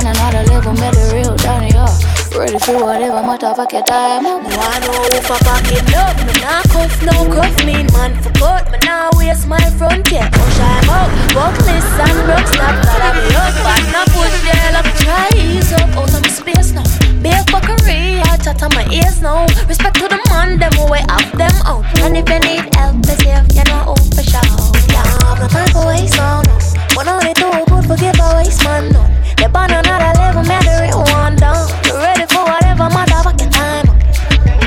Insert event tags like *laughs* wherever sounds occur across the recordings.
on another level, me the real done, yeah. Ready for whatever motherfucker time up. No, I know if I pack it up. Me nah cuff, no cuff, mean man for cut. Me nah waste my front yet. Push I'm out. Buckless and rock stop. Gotta be up. But not push there like try ease up. Out of my space now. Bare fuckery. I chat on my ears now. Respect to the man, them way up them out. And if you need help, let's hear you know out for sure. Yeah, I'm not time for waste now. No. But only too good for waste man. No. They're on another level, real one down. Ready for whatever motherfucking time.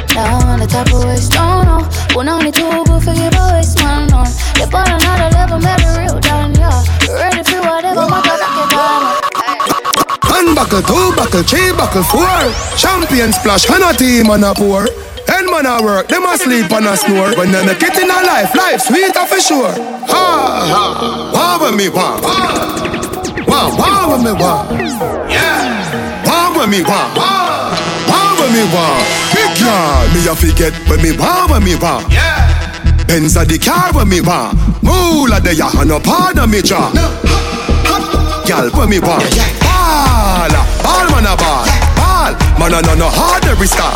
Down the top of oh, no. One only two, but forgive a waste, man, no. They on another level, man, the real down, yeah. Ready for whatever motherfucking time. One buckle, two buckle, three buckle, four. Champion splash, and a team on a pour. End man a work, them a sleep and a snore. When they make in a life, life sweeter for sure. Ha ha, when me wah, wah wah when me wah. Yeah, wah when me wah, wah when me wah. Big yard, me a forget when me wah when me wah. Yeah. Benz a the car when me wah. Moolah de ya no pardon me jaw. Gyal when me wah. Ball, ball man a ball, ball. Man a no no hard every star.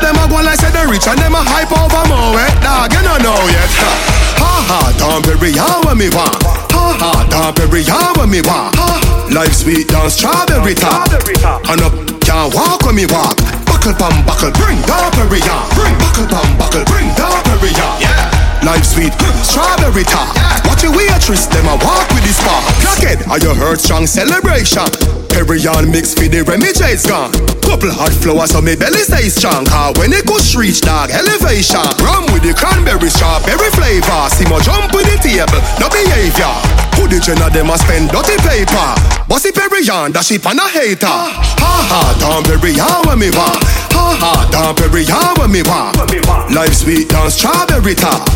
Them a go like say they rich and them a hype over more wet dog. You don't know yet. Ha ha, Dom Perignon when me want. Dom Perignon when me want. Life sweet down strawberry top. And up can't walk when me walk. Buckle pam buckle, bring Dom Perignon. Bring buckle pam buckle, bring. Yeah. Life sweet, strawberry top. Watch your waitress, them a walk with this spark. Clockhead, are you heard strong celebration? Perrion mix for the Remy J's gone. Couple hot flowers so me belly stay strong. Car when it goes reach dog elevation. Rum with the cranberry strawberry flavor. See my jump with the table, no behavior. Who the gen of them a spend dirty paper? Bossy Perrion, that ship on a hater. Ha ha, down Perrion when me want. Ha ha, down Perrion when me want. Life sweet down strawberry top.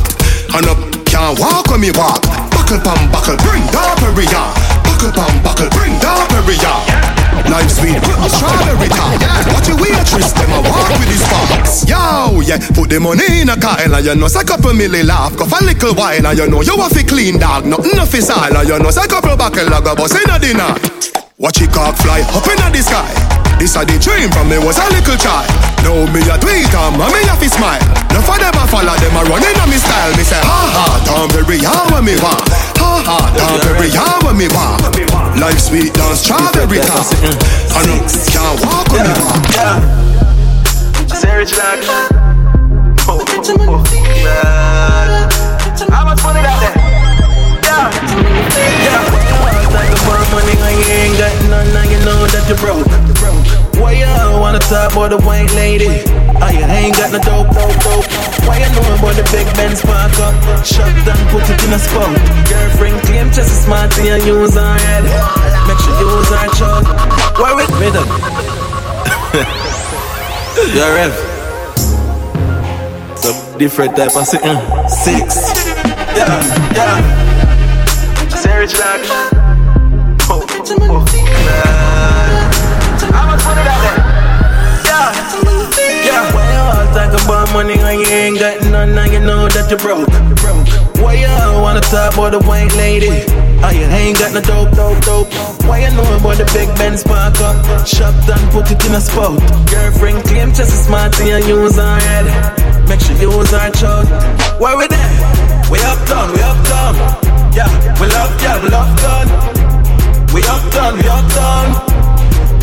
And up can't walk when me walk. Buckle pam buckle, bring down Perrion. Buckle pam buckle, bring down Perrion. Life sweet, strawberry top. Watch your waitress, them a walk with these sparks. Yo, yeah, put the money in a car and you know say couple milli laugh. Go for a little while and you know you have to clean dog. Nothing off his all and you know say couple buckle log a bus in a dinner. Watch it cock fly up in the sky. This a the dream from me was a little child. Now me a tweet and mommy a fi smile. No for them a follow them a running on me style. Me say ha ha, don't very hard when me want. Ha ha, don't very hard when me want. Life sweet down strawberry top. I know can't walk when me walk. Sarah Jack. Oh, oh, oh, oh, oh man. How much money that there? Yeah. Yeah. The more money I ain't got none, now you know that you're broke. Why you wanna talk about the white lady? Oh, you ain't got no dope, dope, dope. Why you know about the big Benz park up? Shut down, put it in a spot. Girlfriend claim just as smart and you use her head. Make sure you use her chug. Why with then? *laughs* You're rev. Some different type of sitting. Six. Yeah, yeah. Sarah Jack. Money and you ain't got none, now you know that you're broke. Why you wanna talk about the white lady? Oh, you ain't got no dope, dope, dope. Why you know about the big Benz park up? Shop down, put it in a spot. Girlfriend claim just as smart and you use her head. Make sure you use her chug. Why we there? We uptown, we uptown. Yeah, we love, yeah, we love gun. We uptown, we uptown.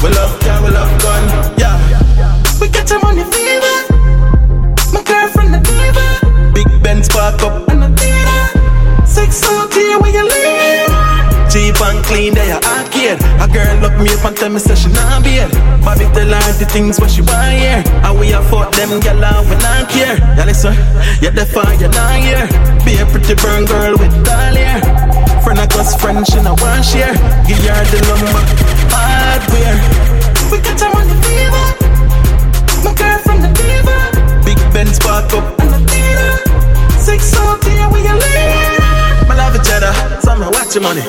We love, yeah, we love gun. Yeah. We get your money fever. My girlfriend the diva. Big Benz park up and the theater. Six out here where you live. Cheap and clean, they are arcade. A girl look me up and tell me say she not beard. Bobby tell her the things what she want here. And we afford them gyal and we not care. Yeah, listen, yeah, the fire you not here. Be a pretty burn girl with doll hair. Friend of close friend, she not want share. Give her the number, hardware. We get her on the fever. My girl from the diva. Benz park up and the theater. Six here where you live. My love each other, so me watch your money.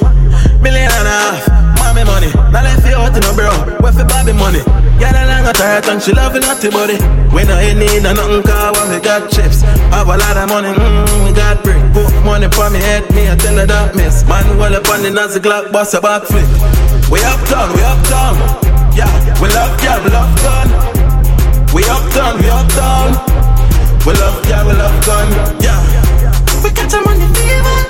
Million and a half, me money. Now let feel out in a bro. Where for Bobby money? Get a long tired and she loving naughty body. We no ain't need nothing car when we got chips. Have a lot of money, mmm, we got brick. Put money for me head, me I tell her that miss. Man, well up on the Nazi Glock, bust a backflip. We uptown, we uptown. Yeah, we love, yeah, we love gun. We uptown, we uptown. We love, yeah, we love gun. Yeah. We catch a money fever.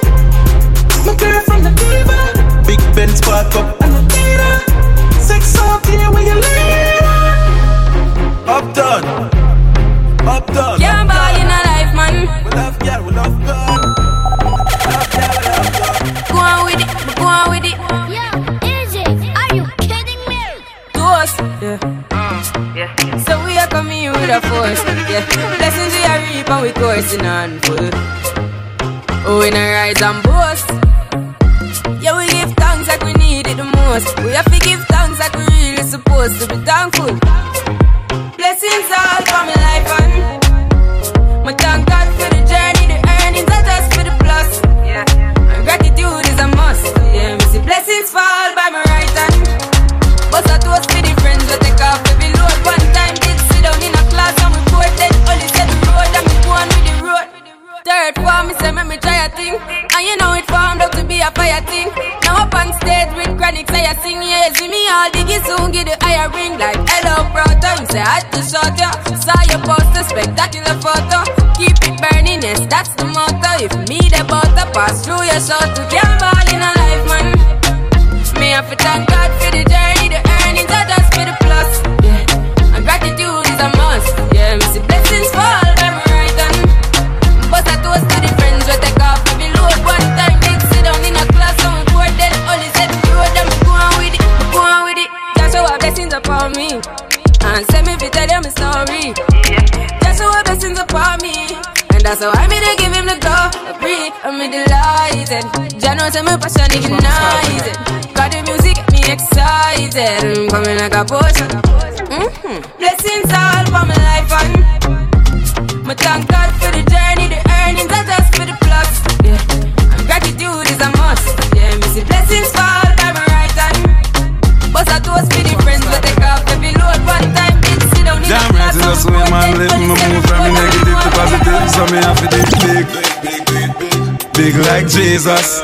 Big like Jesus.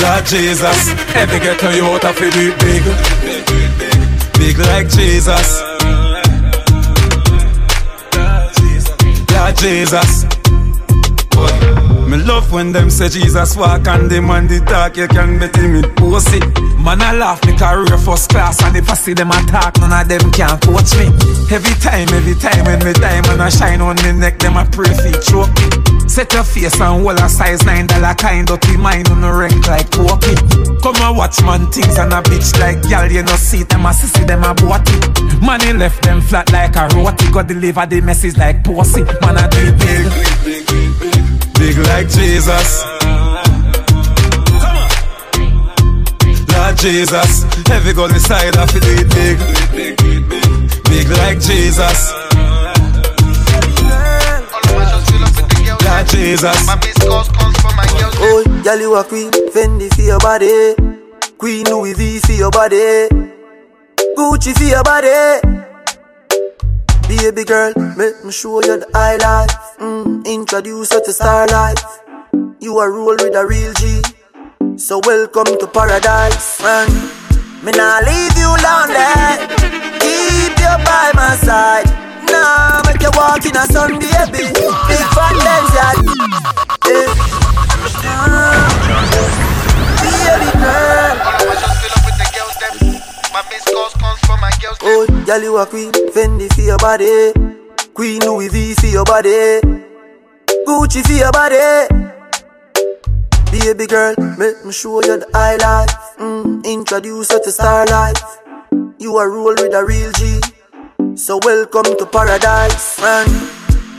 Lord Jesus, every ghetto youth have to do it big. Big big like Jesus. Lord Jesus. Me love when them say Jesus walk and them on the talk, you can bet him it pussy. Man, I laugh me career first class and if I see them attack, none of them can coach me. Every time, every time when me diamond I shine on me neck, them I pray for choke me. Set your face and wall a size nine dollar kind dirty mind on the rank like pokey. Come and watch man things and a bitch like gal, you know see them a sissy, them a bought it. Money left them flat like a roti, got deliver the message like pussy. Man, I do big. Big like Jesus. Lord Jesus, every go decide I feel it big. Big like Jesus. Lord Jesus. Oh, girl, you a queen. Fendi for your body. Queen Louis V for your body. Gucci for your body. Baby girl, make me show you the life. Mm, introduce you to star life. You are roll with a real G. So welcome to paradise, man. Me nah leave you lonely. Keep you by my side. Nah, make you walk in a sun, baby. Big fat legs, yeah. Eh. Girl, you a queen. Fendi for your body. Queen Louis V for your body. Gucci for your body. Baby girl, make me show you the high life. Mm, introduce you to star life. You are roll with a real G. So welcome to paradise, man.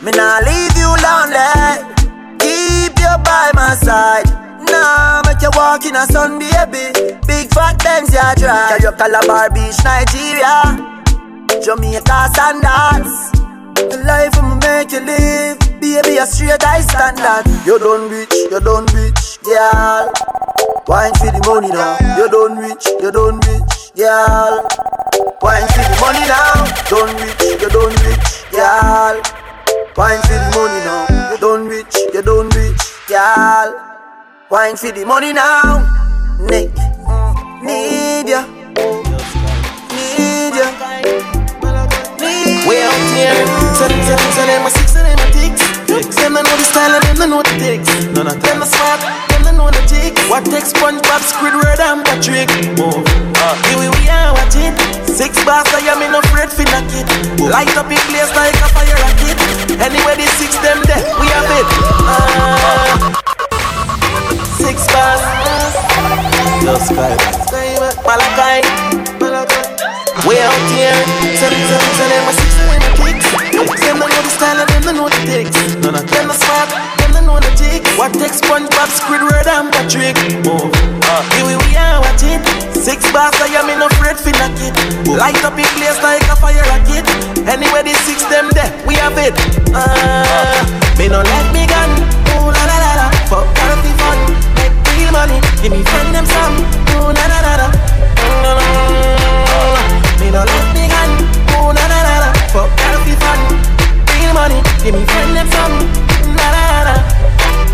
Me nah leave you lonely. Keep you by my side. Nah, make you walk in a sun, baby. Big fat Benz, ya drive. Carry up Calabar Beach, Nigeria. Jamaica standards. The life I'ma make you live. Baby, a straight high standard. You done rich, you done rich, girl. Wine for the money now. You don't rich, you don't rich, girl. Wine for the money now. Don't rich, you don't rich, girl. Wine for the money now. You don't rich, you don't rich, girl. Wine for the money now. Nick, need ya, need ya. Here, send them, send them, them a six, them a ticks. Them don't know the style and them know the ticks. None of Them a smart, them know the. What takes SpongeBob, Squidward and Patrick? Move. Here we, we are watching. Six bars, I am in afraid for knock it. Light up in place like a fire rocket. Anyway, the six them there, we have it. Ah. six bars. Just sky. Malachi. We out here. Send them, send them, send them a six, send them a kicks. Them don't know the style and them don't know the ticks. None of Them them. a smart, them don't know the ticks. What takes SpongeBob, Squidward and Patrick? Move. Here we, are watching. Six bars, I am in afraid for knock it. Light up in place like a fire rocket. Anyway, the six them there, we have it. Uh, me no let me gun. Ooh la la la la. Fuck therapy fun. Make real money. Give me friend them some. Ooh la la la la. Mm, Me no let me gun. Ooh Give me friend them some. La la la la.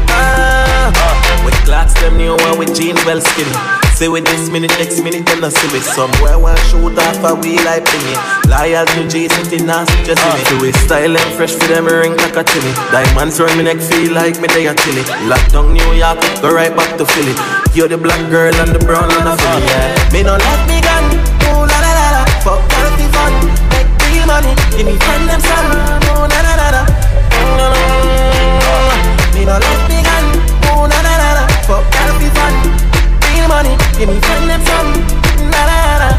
Ah. With clocks them new one with jeans well skinny. Say with this minute, next minute, then I see with somewhere one shoot off a wheel like thingy. Loyal to G sitting now, just in it. Do it style and fresh for them ring like a chili. Diamonds round me neck feel like me they a chili. Lockdown New York, go right back to Philly. You're the black girl and the brown and the Philly. Yeah. Me no let me gun, ooh la la la la. Fuck healthy fun, make real money. Give me friend them some, ooh la la la la. Me no let me gun, ooh la la la la. Fuck healthy fun, real money. Give me friend them some, la la la.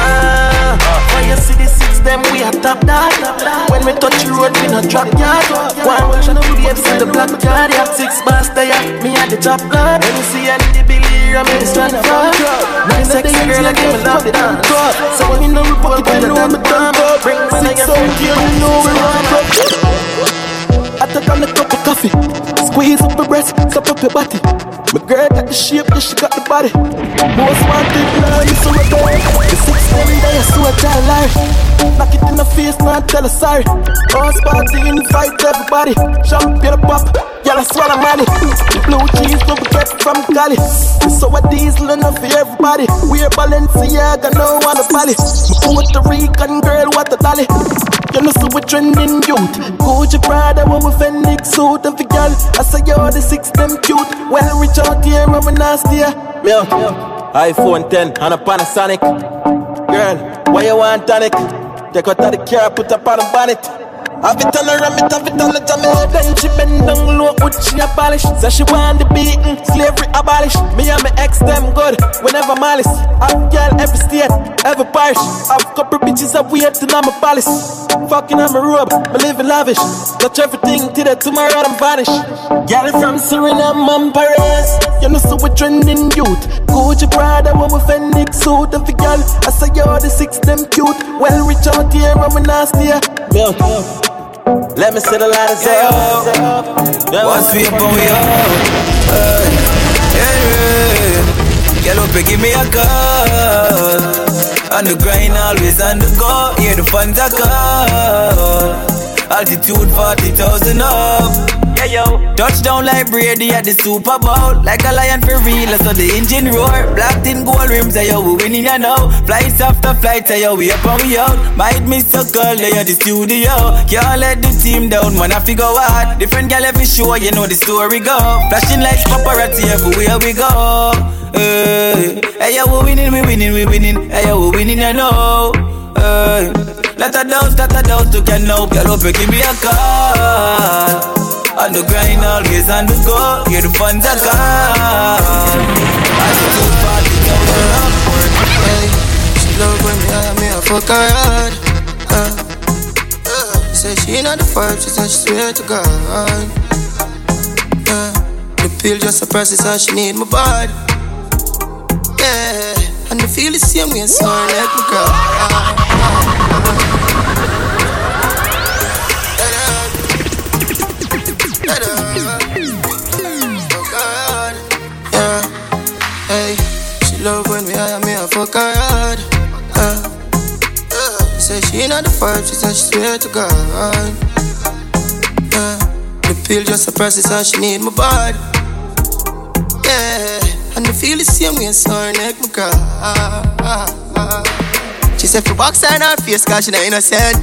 Ah, when you see the six them we a top dog. When we touch road we no drop yard. One version of the see the black card. Yeah, six bars there, me at the top you see any the Billy, I'm in the stand up. My sexy girl, I give me love it on. So when you know we put it in the time, bring six here, you know we rock up. Take on a cup of coffee, squeeze up my breast, suck up your body. My girl got the shape, yeah, she got the body. Most wanted, now you so rebel. The six them day, I a child life. Knock it in the face, man, tell her sorry. All party, invite everybody. Champagne pop, y'all I swallow money. Blue cheese, don't forget from Cali. So a diesel enough for everybody. We're Balenciaga, no one a body. Puerto Rican girl, what a dolly. You know, so we trending youth. Gucci Prada, what we Fenix suit and for girl. I say you're the six them cute. Well, reach out here, when we nasty. Me out. iPhone 10 and a Panasonic. Girl, why you want tonic? Take out the car, put up on the bonnet. Have it her, ram it, have it on the jam. Then she bend down low, put she a polish. Say she want the beaten, slavery abolish. Me and my ex them good, whenever malice. Have girl every state, every parish. Have couple bitches up waiting on my palace. Fucking on my robe, me living lavish. Touch everything till that tomorrow I'm vanish. Girl from Suriname and Paris. You know so we trending youth. Gucci Prada, what we Fenix suit for girl. I say you're the six them cute. Well, reach out here when we nasty. yeah. Milk. Let me see the lighters up. Once we up and we out Hey, hey, up and give me a call On the grind, always on the go. Hear the funds are call. Altitude 40,000 up Yeah, yo. Touchdown like Brady at the Super Bowl. Like a lion for real, so the engine roar. Black in gold rims, yeah, yo, we winning, you know. Flights after flights, yeah, yo, we up and we out Might miss a girl, at the studio. Can't let the team down, I figure out Different girl every show, you know the story go. Flashing lights, paparazzi everywhere we go. Eh. Hey, hey, yeah, we winning, we winning, we winning. Hey, yeah, we winning, you know. Hey, let her down, let her down to can know Girl, you give me a call on the grind, always on the go. Yeah, the funds are gone. I should do party, go Hey, she love when me high, me I fuck her hard. Uh, uh, say she not the vibe, she said she swear to God. Uh, the pill just process, and she need my body. Yeah, and the feel the same way, so I let me go. Fuck her hard. Uh, uh, say she not the vibe, she said she swear to God. Uh, the pill just process and she need my body. Yeah, and I feel the same way, so her neck my cry. She said for box her not face, cause she not innocent.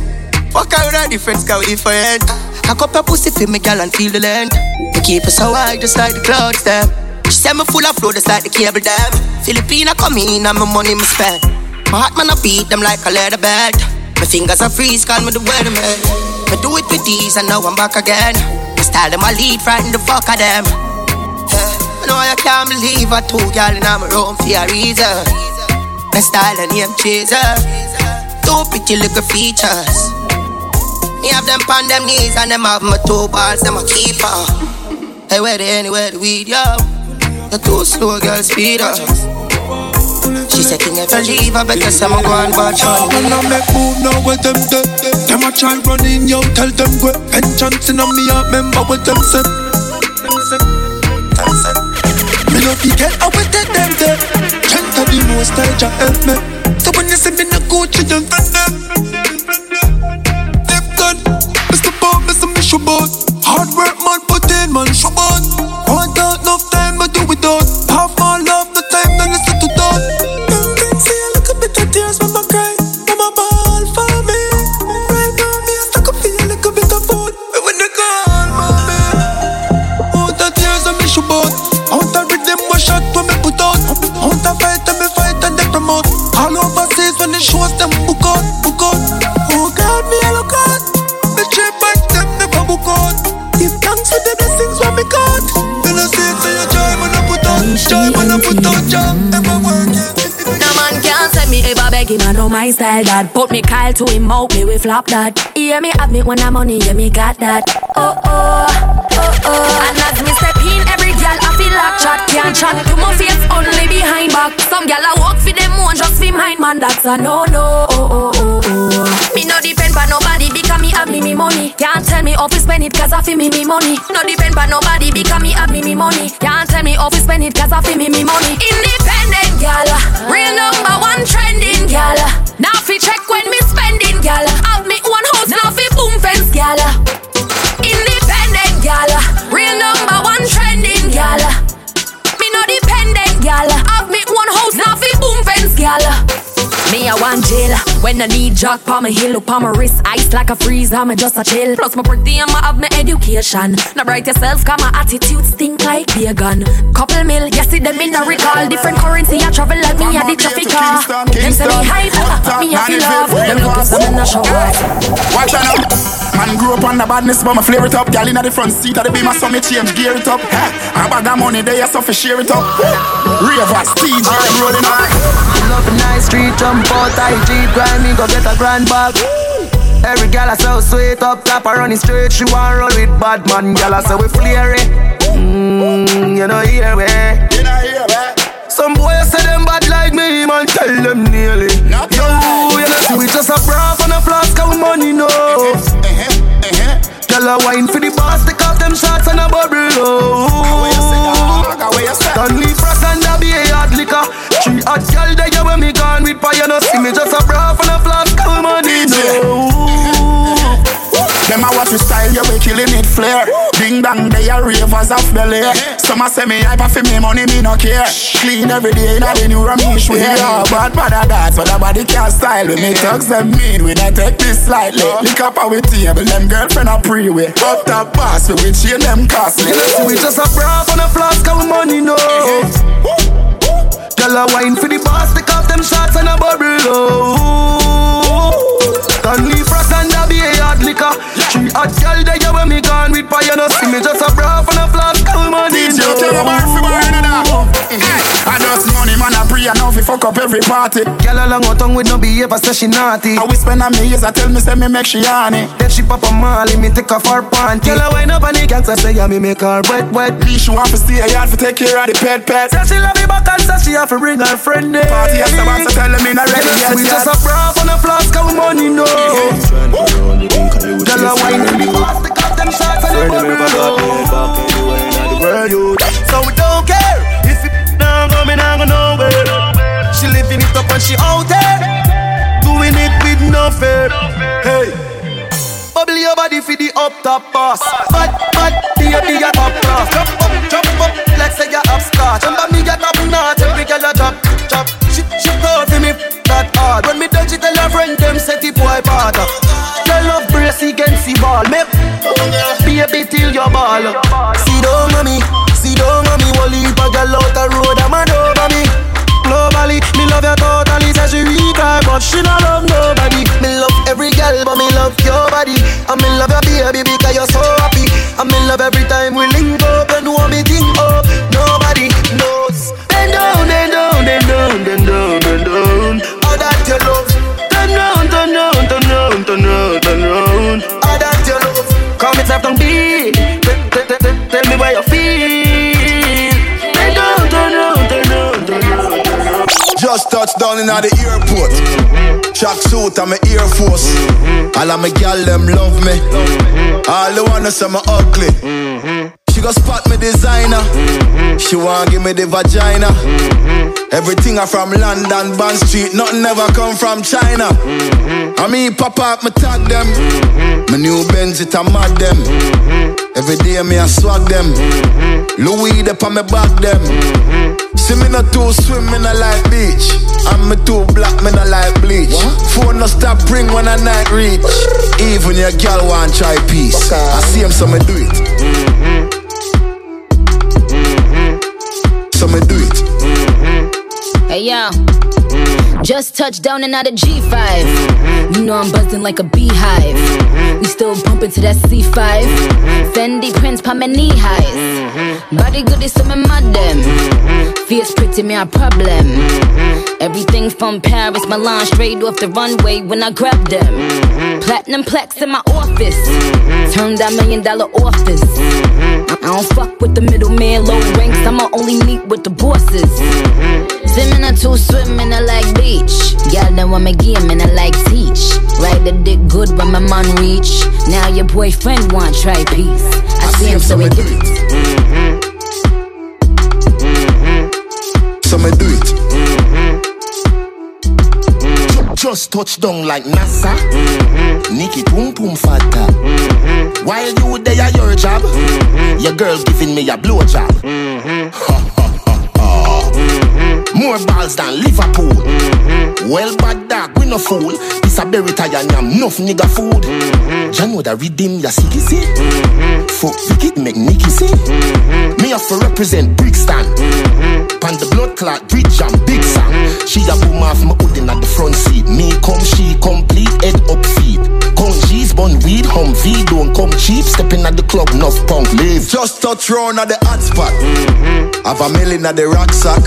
Fuck her with a different sky with different. I cup her pussy for me, gal, and feel the land. Me keep her so high, just like the clouds, them. She said me full of flow, just like the cable dam. Filipina come in and my money me spend. My heart man I beat them like a leather bed. My fingers are freeze, call me the weatherman. Me do it with these and now I'm back again. My style them I lead, frighten the fuck of them. I know I can't believe I two y'all in my room for a reason. My style and name chaser. Two pretty little features. Me have them on them knees and them have my two balls, them a keeper. Hey, where they anywhere the weed, yo? The too slow, girl, speed up. She said, if you leave, I better say I'm going back on. When I make move now with them dead. Them a try running, yo, tell them go Vengeance in on me, I remember what them said. Me no fi get out with them dead. Strength of the most I just help me. So when you see me no go to them friend them Them out when put Ever working No man can't say me ever beg him, I know my style that. Put me Kyle to him out, me we flop that. Hear me have me when I'm money, yeah me got that. Oh oh, oh oh. And as me step in, every girl I feel like chat Can't chat. To my face, only behind back. Some girl I walk for them one, just for mine man That's a no no, oh oh oh oh no depend on nobody because me have me me money. Can't tell me how to spend it cause I feel me me money. No depend on nobody because me have me me money. Can't tell me how to spend it cause I feel me me money. Independent girl, real number one trending girl Now fi check when me spending girl Have me one house, now fi boom fence girl Independent girl, real number one trending girl Me no dependent girl Have me one house, now fi boom fence girl me a one jail. When I need jock pa my heel up on my wrist. Ice like a freeze, I'm just a chill. Plus my birthday and I have my education. Now bright yourself, cause my attitude stink like vegan Couple mil, yes see them in a recall. Different currency, I travel like me a the traffic car Them say me hype, me a feel love. Them look as I'm in a show. Watch out now. Man grew up on the badness, but my flare it up. Girl inna the front seat of the beamer, so me change gear it up. Huh? A bag of money there, so fi share it up. Ravers, TJ, rolling up. Love a nice street, jump out, I jeep, grind me, go get a grand bag. Every gal I so sweet up top, I running straight. She want roll with bad man, gal I say we flare it. Mmm, you know here we. You know here, right? Some boys say them bad like me, man, tell them nearly. Not Yo, you know see we just a bra and a flask of money, no. Uh-huh, uh-huh. Gal a wine for the boss, take off them shots and a bubble, Where you say, oh. you say? Frost and a be a hard liquor. Three hot gal there you when me gone with fire, no see me just a bra and a flask of money, no. Them a watch we style, yeah, we killing it flare. Ding dong, they are ravers of belly. Some a say me hyper for me money, me no care. Clean every day, in the new Ramesh way. Yeah, bad bad a that, but the body can't style. We make thugs them mean, we not take this slightly. Lick up our table, them girlfriend a pre way. Up top boss, we will chain them costly. We just a bra and a flask of money, no. Girl a wine for the boss, take off them shots and a bubble, oh. Stanley Frost and a be a hard liquor. Three hot gal there you when me gone with fire, no see me just a bra and a flask of money, DJ, tell the bar for you know that. I just money, man, I pray, I know fi fuck up every party. Girl a long out tongue with no behavior, say she naughty. I we spend a me years, I tell me, say me make she honey. Then she pop a molly, me take off her panty. Girl a wind up and the gangsta say yeah, me make her wet, wet. Leash, she want to stay yard for take care of the pet pet. Say she love me back and say she have to bring her friend in. Party after man, so tell me not ready yet. We just a bra on a flask of money, no. Girl a wine in the fast, take off them shots and the bubble. So we don't care if it now go, me now go nowhere. And she out there doing it with no fear. Hey. Bubble your body for the up top boss. Bad, bad, baby, you top class. Jump up, jump up, like say you upstart. Remember me, get up notch, every girl a drop, drop. She, she told me that hard. When me touch it, tell her friend them set it boy part. Girl love brace against the ball. Me, baby, till your ball. See down, mommy, see down, mommy. Wally, a girl out the but she not love nobody. Me love every girl, but me love your body. I'm in love your baby because you're so happy. I'm in love every time we Down in the airport. Track suit and my Air Force. All of my gal them love me. All the wanna say me ugly. She go spot me designer. She want give me the vagina. Everything I from London, Bond Street. Nothing ever come from China. I mean, pop up, me tag them. My new Benz, it a mad them. Every day me I swag them. Louis, they on me back them. See me not too swim, me not like beach. I'm me too black, me not like bleach. Phone no stop ring when I night reach. Even your girl want try peace. I see him, so me do it. Mm-hmm. Mm-hmm. So me do it. Mm-hmm. Hey yo, just touched down and out of G5. You know I'm buzzing like a beehive. We still bumping to that C5. Fendi prints pa my knee highs. Mm-hmm. Body good is some madam. Fierce pretty me a problem. Everything from Paris, Milan, straight off the runway when I grab them. Platinum plaques in my office. Turn that million dollar office. I don't fuck with the middleman, low ranks. I'ma only meet with the bosses. Swimming a two swim in I like beach. Know I'm a game and I like teach. Ride the dick good when my man reach. Now your boyfriend want try peace. I, see him so it. So me do it. Mm-hmm. Mm-hmm. Just touch down like NASA. Mm-hmm. Nikki pum pum fatta. While you there your job, your girl giving me a blow job. More balls than Liverpool. Mm-hmm. Well, bad dog, we no fool. This a berry tie and yam, enough nigga food. Mm-hmm. Jah know that redeem ya see see. Mm-hmm. Fuck wicked make Nicky see. Me have to represent Brixton. Pan the blood clot bridge and big song. She a boom off my hood in at the front seat. Me come, she complete, head up feet. Congees, bun weed, Humvee, don't come cheap. Stepping at the club, enough punk live. Just touch round at the hot spot. Have a million at the rucksack.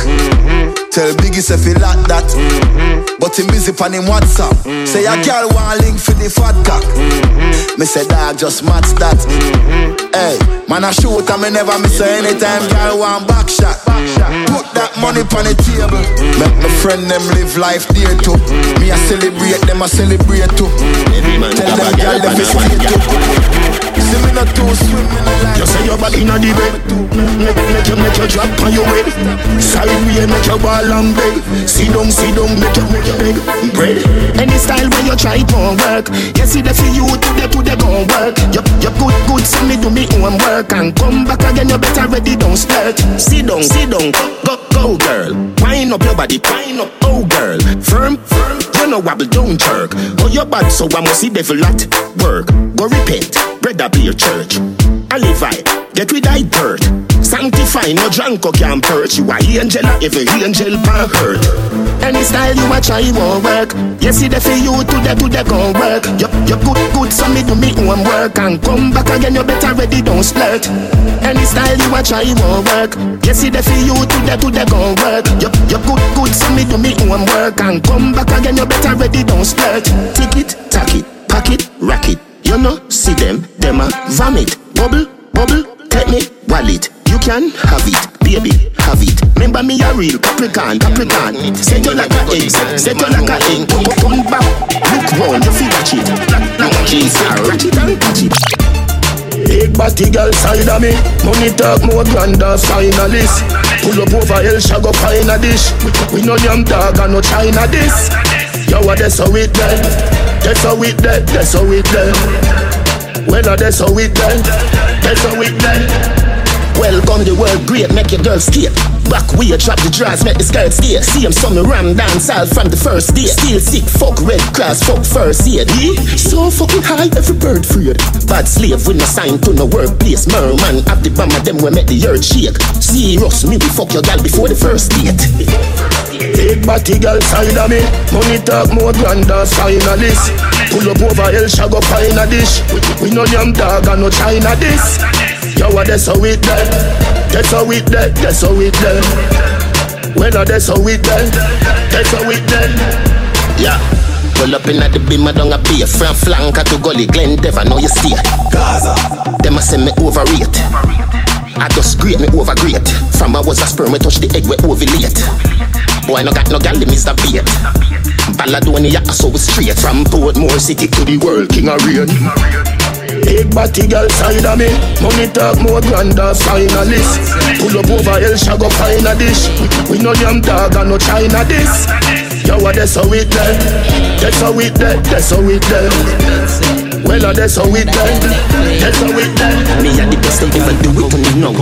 Tell Biggie say feel like that. Mm-hmm. But him busy pan him WhatsApp. Mm-hmm. Say a girl want link for the fat cock. Mm-hmm. Me say dog just match that. Hey, man I shoot and me never miss her anytime girl want back shot. Put that money on the table. Make my friend them live life dear too. Me I celebrate them I celebrate too. Tell them girl them is stay too. See me not too swim in. You say your body inna the bed. Make, make you make you drop on your head. Side way make you ball and beg. Sit down, sit down, make you make you beg. Bread. Any style where you try it won't work. You see the for you today today gon' work. You you good good so me do me own work and come back again. You better ready don't splurge. Sit down, sit down, go go go girl. Wind up your body, wind up, oh girl. Firm, firm. You know wobble, don't jerk. Oh your bad so I must see devil at work. Go repent, brother be your church. I live I, get rid of dirt. Sanctify, no drunk or can perch. You are angel, every angel pan hurt. Any style you a try won't work. You see the for you today, today gon' work. You, you good, good, so me do me own work. And come back again, you better ready, don't splurt. Any style you a try won't work. You see the for you today, today gon' work. You, you good, good, so me do me own work. And come back again, you better ready, don't splurt. Tick it, tack it, pack it, rack it. You know, see them, them a vomit. Bubble, bubble, take me, wallet. You can have it, baby, have it. Remember me a real Capricorn, Capricorn. Set you like a egg, set, you like a egg. Come, back, look round, you feel watch it. Like, like cheese, ratchet and catch it. Big body girl side of me. Money talk more grander finalist. Pull up over El Shago find a dish. We no yam dog and no China this. Yo, what that's how it done. That's how it done. That's how it done. Well, that's how it done. How it done. Welcome the world great, make your girl skate. Back we drop the drawers, make the skirt skate. See him some ram dance all from the first day. Still sick, fuck red cross, fuck first aid. Yeah? So fucking high, every bird freed. Bad slave with no sign to no workplace. Merman, have the bomb of them we make the earth shake. Serious, me we fuck your gal before the first date. Take body girl side of me Money talk more grand grander finalist Pull up over El Shago pine a dish We no yam dog and no China this Yo, that's how it done. That's how it done. That's how it done. Well, that's how it done. That's how it done. Yeah. Pull up in at the beam, I don't a beer. From flanker to gully, Glen Dever, know you steer. Gaza. Them a send me overrate. I just great me over great. From I was a sperm, I touch the egg, we ovulate. Boy, no got no gal, Mr. Bait. Balladonia, so we straight from Portmore City to the world, King of Rain. Big body girl side of me. Money talk more grander finalist. Pull up over El Shago find a dish. We no yam dog and no China this. Yo, what that's how it done That's how it done That's how it done Well, that's how it done That's how it done Me and the best of ever do it when you know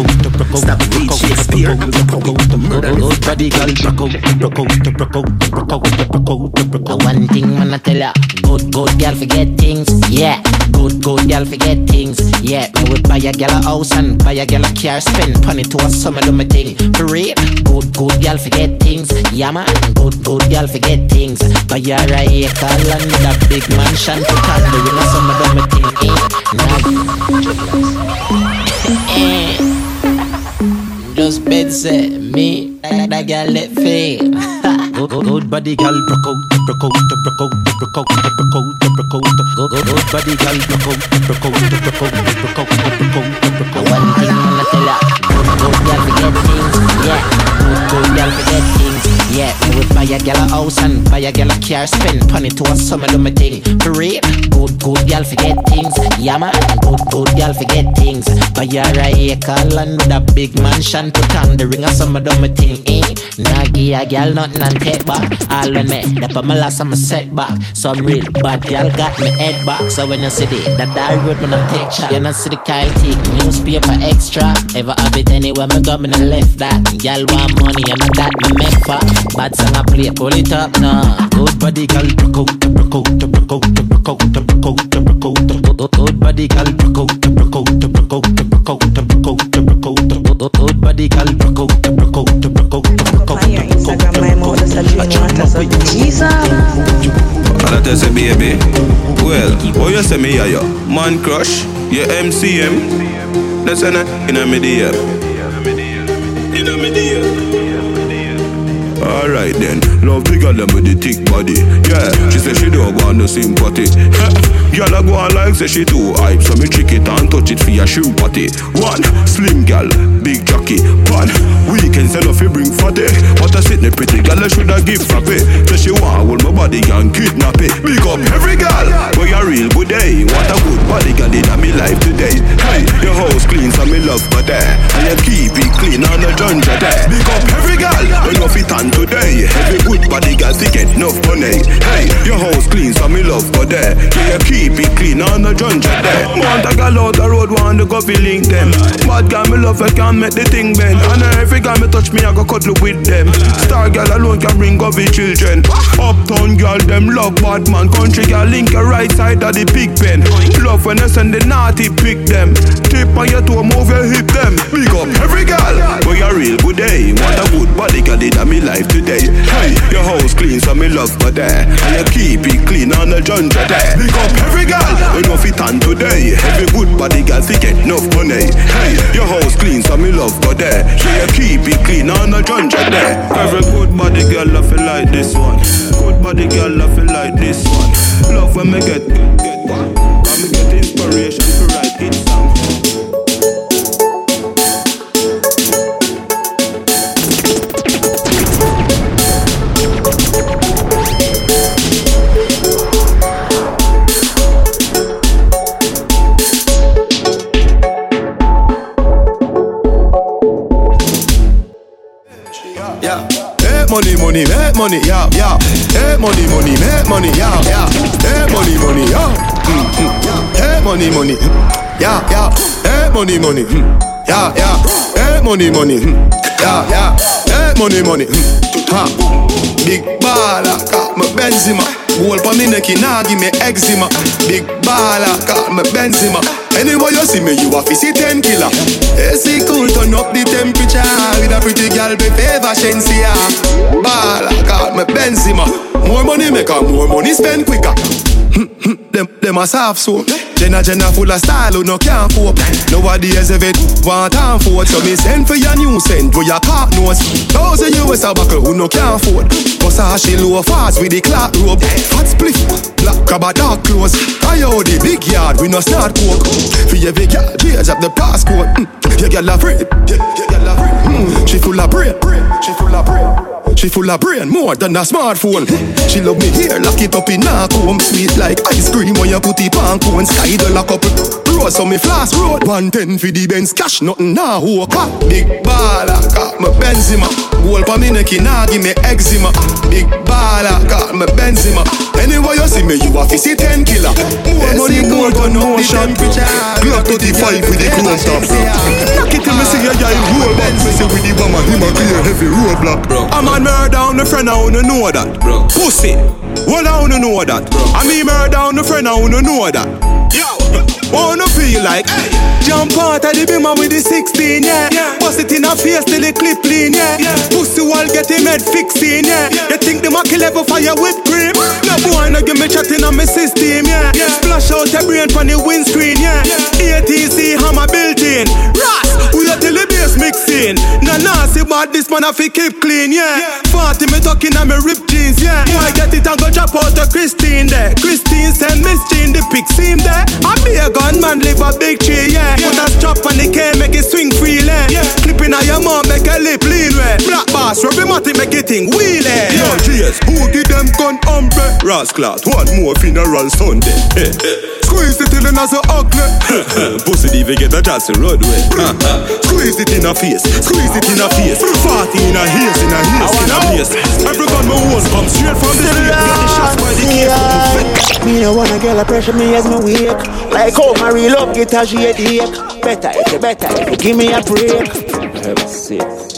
Stop read Shakespeare Good body girl broke out Broke out Broke out Broke out Broke out One thing man I tell ya Good good girl forget things Yeah Good, good girl forget things. Yeah, me would buy a girl a house and buy a girl a car. Spend money to a summer do my thing. For real, good, good girl forget things. Yeah man, good, good girl forget things. Buy a acre with a big mansion to in a summer do my thing. Eh, nah. Just bed set me, that, that girl let fail. good, good body girl broke out, broke out, broke out, broke out, broke out, broke out. Good, body girl broke out, broke out, broke out, broke out, broke out, broke out. One thing I'ma tell ya, good, good girl forget things, yeah. Good, good girl forget things, yeah. Me would buy a girl a house and buy a girl a car, spend money to a summer do my thing. For good, good girl forget things, yeah man. Good, good girl forget things. Buy a acre land with a big mansion, put on the ring of summer do my thing, eh. Nah give a girl nothing and take back. All when me, that for my last I'm a setback. Some real bad girl got me head back. So when you see the that die road when I take shot, you not see the Kyle T newspaper extra. Ever have it anywhere me go, me left that. Girl want money and I that me make for. Bad song I play, pull it up now. Good body girl, broke out, broke out, broke out, broke out, broke out, broke out. Good body girl, broke out, broke out, broke out, broke out, broke out, broke out. Good body girl, broke out, broke out, broke out, broke out. your Instagram, my mother said you want us up. Jesus. And I tell say baby, well, oh you say me yeah yo, man crush, your MCM, that's in a in a media, Alright then, love the girl them with the thick body. Yeah, she say she don't want no sympathy. *laughs* girl I go on like say she too hype, so me trick it and touch it for your shoe party. One slim girl, big jockey. One weekend sell off bring fatty. What a sit pretty girl I shoulda give for frappe. Say she want hold my body and kidnap it. Big up every girl, boy a real good day. What a good body girl in me life today. Hey, your house clean so me love for there, and you keep it clean on the junja there. Big up every girl, when you fit on today. Every good body girl to get enough money. Hey, your house clean so me love for there, yeah you keep it clean on the junja there. Want a girl out the road want to go fi link them. Bad girl me love I can make the thing bend, and every girl me touch me I go cuddle with them. Star girl alone can bring up the children. Uptown girl them love bad man. Country girl link a right side of the big pen. Love when I send the naughty pick them. Tip on your toe, move your hip them. Big up every girl. Boy a real good eh? day. What a good body girl in me life today. Hey, your house clean so me love for there, and you keep it clean on the junja there. Big up every girl. When you fit on today. Every good body girl to get enough money. Hey, your house clean so me love for there. Yeah, you keep it clean on the junja there. Every good body girl I feel like this one. Good body girl I feel like this one. Love when me get get get. When me get inspiration to write money, money, make money, yeah, yeah. Hey, money, money, make money, yeah, yeah. Hey, money, money, yeah. Mm, mm. Hey, money, money, yeah, yeah. Hey, money, money, mm. yeah, yeah. Hey, money, money, mm. yeah, yeah. Hey, money, money, ha. Big baller, got my Benzema. Gold for me neck, nah give me eczema. Big baller, got my Benzema. Anyway you see me, you a see ten killer. AC cool, turn up the temperature with a pretty girl be favor Shenseea. Baller, got my Benzema. More money make her more money spend quicker. *laughs* them, them a soft so Jenna Jenna full of style who no can't cope Nowadays if it want and forth So me send for your new scent for your car nose Thousand US a buckle who no can't afford Cause how she low fast with the clock rope Hot split, black crab a dark clothes I owe the big yard we no start coke For every girl change up the passcode mm. Your girl a free, your girl a free mm. She full of brain, she full of brain she full of brain more than a smartphone. She love me here, lock it up in a comb. Sweet like ice cream when you put it on cone. Sky the lock up. Rose so me flash road. 110 for the Benz cash, nothing now. Who car? Big baller, got me Benzema. Gold pa me neck, nah give me eczema. Big baller, got me Benzema. Anyway you see me, you a see 10 killer. More money, more gun, more temperature. Glock 35 with the chrome top. Knock it till me see your guy roll back. Me see with the woman, him a clear heavy roadblock. I'm on murder on the friend, I wanna know that. Pussy, well I wanna know that. I mean murder on the friend, I wanna know that. Yo, wanna feel like hey. Jump out of the beamer with the 16, yeah. yeah. Bust it in a face till the clip clean, yeah. yeah. Pussy wall get him head fixing, yeah. yeah. You think the Mac level fire with cream? No boy no give me chatting on my system, yeah. yeah. Splash out your brain from the windscreen, yeah. yeah. ATC hammer built in. Are bass mixing. Nah nah, see bad this man I fi keep clean, yeah. 40 me talking on me rip jeans, yeah. yeah. Why get it and go drop out to Christine there? Christine send Miss Jean the pic seam there. I a gunman live a big tree, yeah. Put a strap on the cane, make it swing freely. Yeah. Clipping on your mom, make a lip lean, way. Black bass, rubby matty, make it thing wheelie. Yo, GS, who give them gun umbre? Rasclat, one more funeral Sunday. *laughs* Squeeze it till it as a ugly. *laughs* Pussy diva get a chance to roadway. *laughs* Squeeze it in a face, squeeze it in a face. Party in a heels, in a heels, in a place. Every gun my own come straight from the street. Get the shots by the case. Me no wanna get a pressure me as me wake. Like how my real love get a she headache. Better if you better if you give me a break.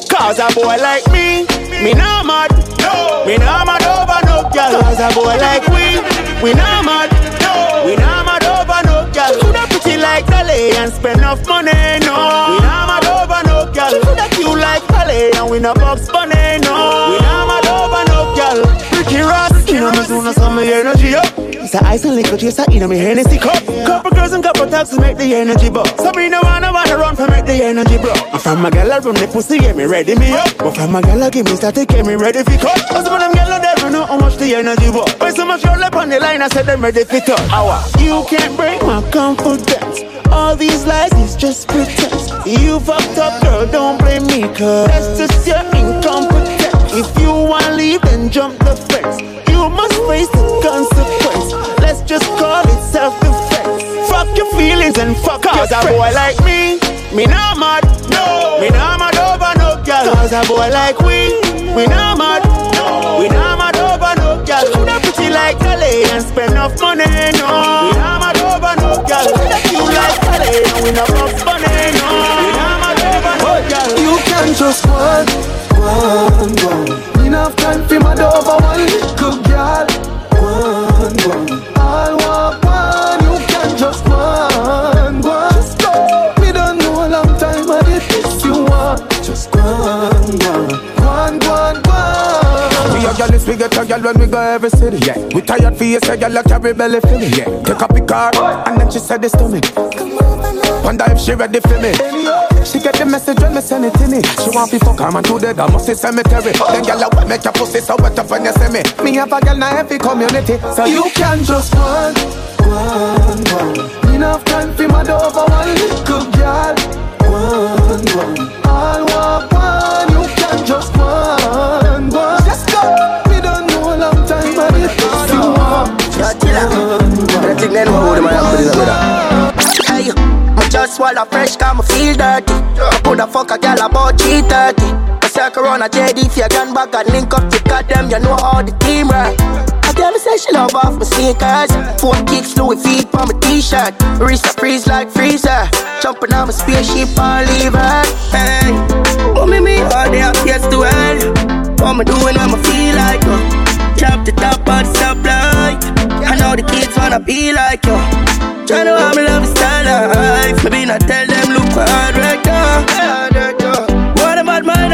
Cause a boy like me, me not mad. No. Me not mad over no girl. Cause a boy like we, we not mad. No. We not mad over no girl. Coulda pretty like Dolly and spend enough money. No. We not mad over no girl. Coulda cute like Dolly and we no box bunny. No. We not mad over no girl. Ricky Ross, you know me soon as some energy up. It's a ice and liquor chaser in my Hennessy cup. Couple girls and couple taxes make the energy buzz. So me no wanna wanna run for make the energy bro. I'm from my gal run the pussy get me ready me up. But from my gal give me static get me ready for cut. Cause of them gal never know how much the energy was. When so much roll up on the line I said them ready for. Hour. You can't break my confidence. All these lies is just pretense. You fucked up girl don't blame me cause that's just your incompetence. If you wanna leave then jump the fence. You must face the consequence. Let's just call it self-defense. Fuck your feelings and fuck Cause a boy like me, me not mad. No. Me not mad over no girl. Cause a boy like we, we not mad. No. We not mad over no girl. Coulda pretty like Dolly and spend enough money. No. We not mad over no girl. Cute like Dolly and we not box money. No. We not mad over no girl. You can just one, one, one. Gyal when we go every city. Yeah, we tired for you, say gyal a carry belly for me. Yeah, take up the car and then she said this to me. Wonder if she ready for me. She get the message when me send it to me. She want me fuck her man to the down, must say cemetery. Then gyal I make your pussy so wet up when you see me. Me have a gyal na every community, so You can just one, one, one. Enough time for my over one little girl. One, one. I want one. You can just one, one. I think they know who them are, but it's Hey, I just all a fresh, come feel dirty. I coulda fuck a gal about 330. I circle around a JD if you gun back and link up to them, you know how the team right. I tell her say she love off my sneakers. Four kicks, Louis feet on my t-shirt. Wrist a freeze like freezer. Jumping on my spaceship, I leave her. Hey, oh me me all day up yes to hell. What I doing? What I feel like? Uh. Drop the top of the stoplight. I know the kids wanna be like you. Tryna have my love style life. Maybe not tell them look hard right now.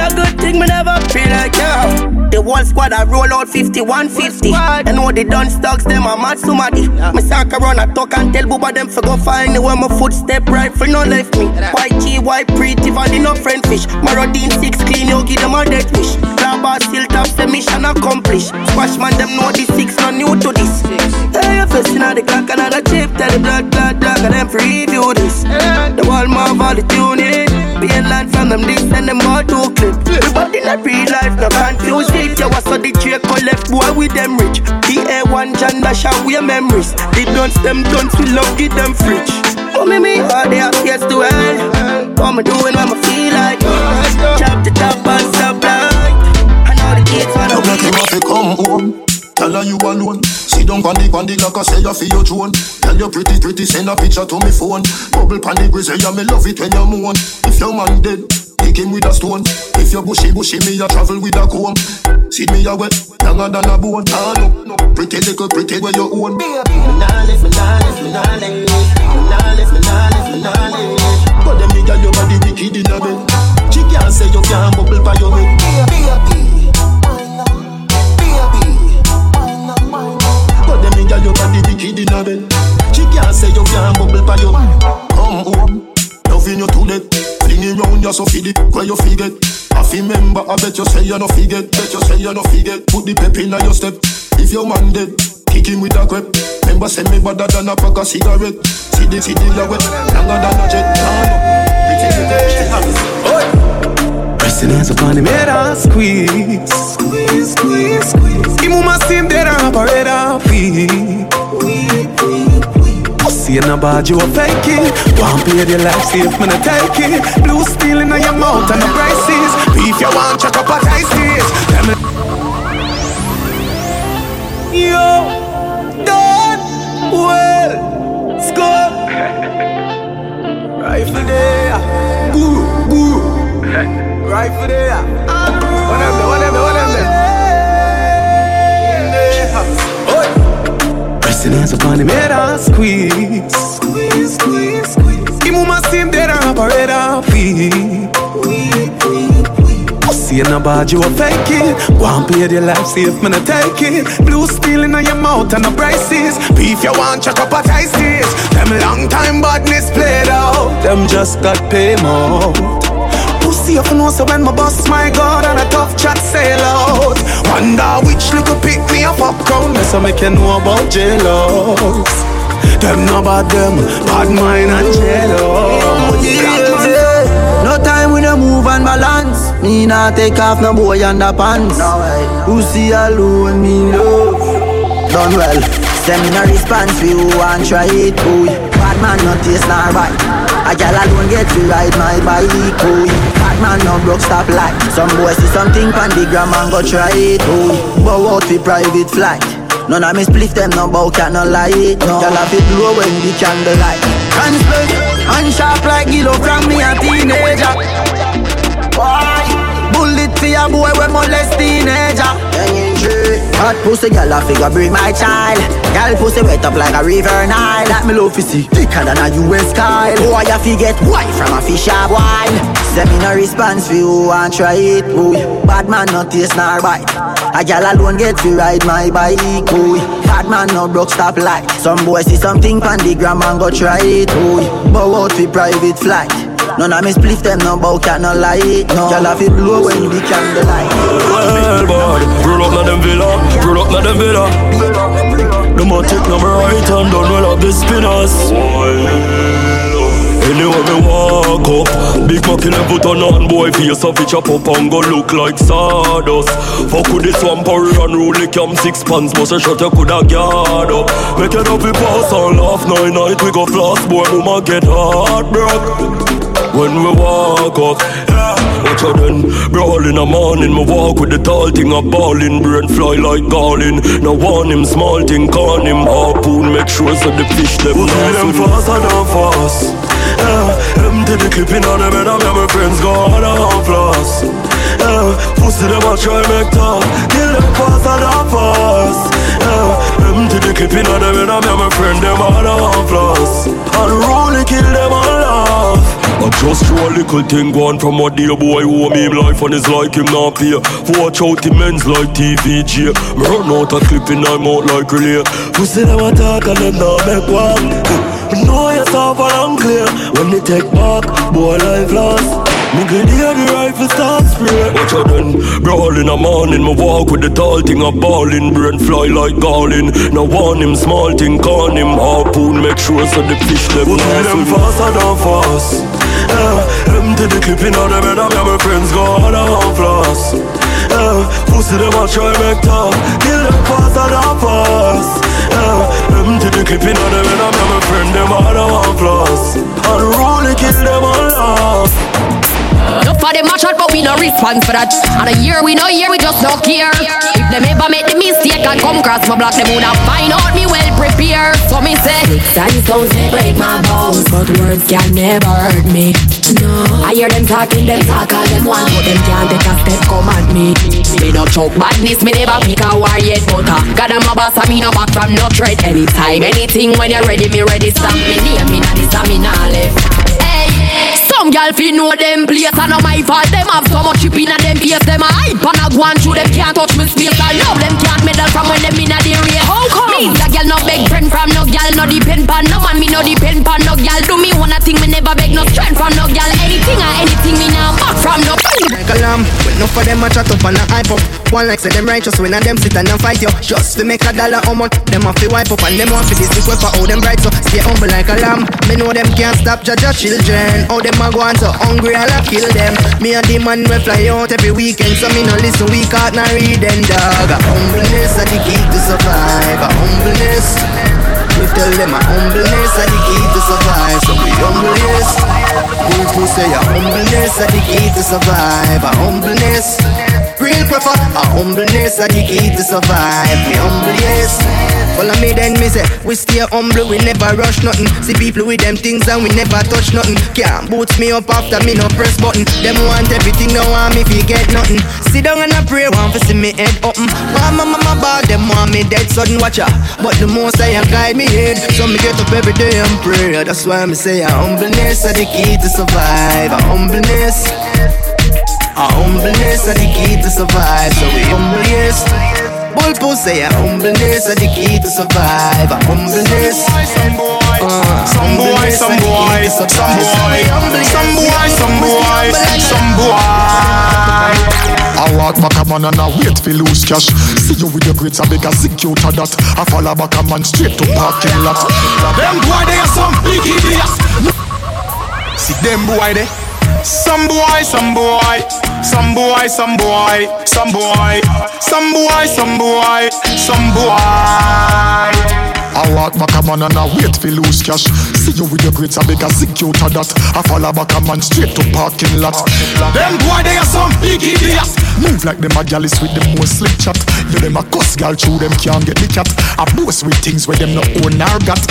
A bad mind, a good thing, me never feel like you. The whole squad I roll out 5150. I know the done stocks, them a mad somebody. Me sack around a talk and tell Booba them for go find the where my footstep right for no left me. White tea, white pretty, valley no friend fish. Marodine six clean, you give them a dead wish. Grabber still top, the mission accomplished. Squash man, them know the six, no new to this. Hey, you first in the clock, another chip, tell the blood, blood, blood, and them preview this. The wall move all the tuning. Pain land from them this and them all two clip. Everybody not real life, no can't confuse it. You was so the Draco left boy with them rich. The A1 John Dash and we memories. The dunce them dunce we love give them fridge. Oh me me all they have yes to hell. What me doing what me feel like. Chop the top and stop like. I know the kids wanna Look like you have to come home. Tell her you alone. Down on the on the like I say you feel your drone. Tell you pretty pretty send a picture to me phone. Bubble pan the grizzly, yeah me love it when you moan. If your man dead, kick him with a stone. If you bushy bushy, me a travel with a comb. See me a wet, longer than a bone. Ah no, no, pretty little pretty where you own. Me nah live, me nah me nah me nah me nah me nah. But them nigga your body wicked in a bed. She can't say you can't bubble by your head. Them nigga your body wicked in a bed. She can't say you can't bubble by your Come home, loving you to death. Fling it round you so feed it where you forget. I feel remember, I bet you say you no forget. Bet you say you no forget. Put the pep in your step. If your man dead, kick him with a crep. Remember, send me better than a pack of cigarette. See the city you wet, longer than a jet. Nah, no. Pressing hands upon him head and squeeze. Squeeze, squeeze, squeeze. Him must seem dead and operate and weak Pussy in a bad, you a fake it Want pay your life, see if me not take it. Blue steel in your mouth and the prices. Beef you want, check up a ices Them Yo, done well, score. *laughs* Rifle there, guru, *laughs* guru Rifle there. What them there? What them there? What them? Pressing hands upon head and squeeze. Squeeze, squeeze, squeeze. Him must seem dead and operate and weak. Pussy in a bad, you a fake it. Want pay your life, see if me not take it. Blue steel in your mouth and the prices. Beef you want, check up a. Them long time badness played out. Them just got paid more. Pussy if you know so when my boss my god and a tough chat sail out Wonder which little pick me up popcorn That's how make you know about jealous Them no bad them, bad mind and jealous No time we no move and balance. Me nah take off no boy underpants. No way. Pussy alone me love. Done well. Send me no response we who want try it. Boy. Bad man no taste nor bite. A gal alone get to ride my bike. Boy. Bad man no broke stop light. Some boy see something pan the gram and go try it. Boy. Bow out fi private flight. None of me split them no bow cat no lie it. No. Gal have it blow when the candle light. And split and sharp like Gilo from me a teenager. Why? Bullet for a boy we molest teenager. Hot pussy gal a figure bring my child. Gal pussy wet up like a river Nile. That me love to see thicker than a US Kyle. Boy a fi get white from a fish a wine. Send me no response for you and try it. Boy, bad man no taste nor bite. A gal alone get to ride my bike. Boy, bad man no broke stop light. Some boy see something pan the gram and go try it. Boy, bow out fi private flight. None of me spliff them no bow cat no lie. No, gal a fi blow when the candle light. Well, boy, roll up na them villa, roll up na them villa. Them a take number right and done well up the spinners. Anyway we walk up Big Macky level turn on boy face of it chop up and go look like sawdust Fuck with this one power and rule the cam six pants Must a shot you coulda guard up Make it up we pass and laugh Night night we go floss boy mama get heartbroken when we walk up. Watch out then, brawl in the morning, me walk with the tall thing, a ballin', brain fly like garland. No warn him, small thing, con him, harpoon, make sure so the fish them We'll them faster than fast. Yeah, empty the clip in on them and I'm my friends go on and floss. Yeah, pussy them a try make talk, kill them faster than fast. Yeah, empty the clip in on them and I'm my friend them on and floss. And really kill them all laugh. I just throw a little thing going from a dear boy who me him life and it's like him not play. Watch out the men's like TVG. Me run out a clip in I'm out like relay. Pussy them a talk and them not make one. Know yourself and clear when they take back, boy life lost. Me can hear the rifle start spray Watch out then, brawl in the morning Me walk with the tall thing a ballin' Brain fly like garland Now warn him, small thing, con him Harpoon, make sure so the fish them We'll them faster than fast Uh, yeah, Empty the clip in all them and I'm my friends go on and floss yeah, Pussy them a try make talk Kill them faster than fast yeah, uh, Empty the clip in all them and I'm my friend them all and floss And really kill them all off Enough for them a chat, but we no response for that. And a year we no year, we just don't care. If them ever make the mistake and come cross my block, them woulda find out me well prepared. So me say, six and stones break my bones, but words can never hurt me. No, I hear them talking, them talk all them want, but them can't take a step come at me. Me no choke badness, me never pick a war yet, but uh, God I'm a boss, and me no back from no threat. Anytime, anything when you're ready, me ready. Stop me fi know them place and no my fault. Them have so much chip in a them face. Them a hype and a go on through them can't touch me space. I love them can't medal from when them in a the race. How come? Me a gal no beg friend from no gal no depend pan no man. Me no depend pan no gal. Do me one a thing me never beg no strength from no gal. Anything or anything me now back from no. Kalam, when no for them a chat up and a hype up. One like say them righteous when a them sit and a fight you. Just to make a dollar how much them have to wipe up and them want to business for all them bright so stay humble like a lamb. Me know them can't stop judge your children. How them a go on so hungry, I'll kill them. Me and the man we fly out every weekend, so me no listen, we can't read them, dog. A humbleness are the key to survive. A humbleness. We tell them a humbleness are the key to survive. So we humbleness. People say a humbleness are the key to survive. A humbleness. Real prefer a humbleness are the key to survive. We humble, yes. Follow me then, me say we stay humble, we never rush nothing. See people with them things and we never touch nothing. Can't boots me up after me no press button. Them want everything, no want me fi get nothing. Sit down and I pray, want to see me head open. Mama, mama, bad, them want me dead sudden watch ya. But the most I guide me head, so me get up every day and pray. That's why me say a humbleness are the key to survive. A humbleness. A humbleness are the key to survive, so we humble yes. Bull say a humbleness are the key to survive. A humbleness. Some boy, some boy, some boy, some boy, some boy, some boy, some boy. I walk back a man and I wait for lose cash. See you with your grades, I beg a secure to that. I follow back a man straight to parking lot. Them boy they are some big idiots. See them boy they. Some boy, some boy, some boy, some boy, some boy, some boy, some boy, some boy. I walk back a man and I wait for lose cash. See you with your grades, I beg a secure to that. I follow back a man straight to parking lot. Them boy, they are some big idiots. Move like them a gallus with them most slick chat. You them a cuss gal through them can't get the cat. I boast with things where them no own nor got.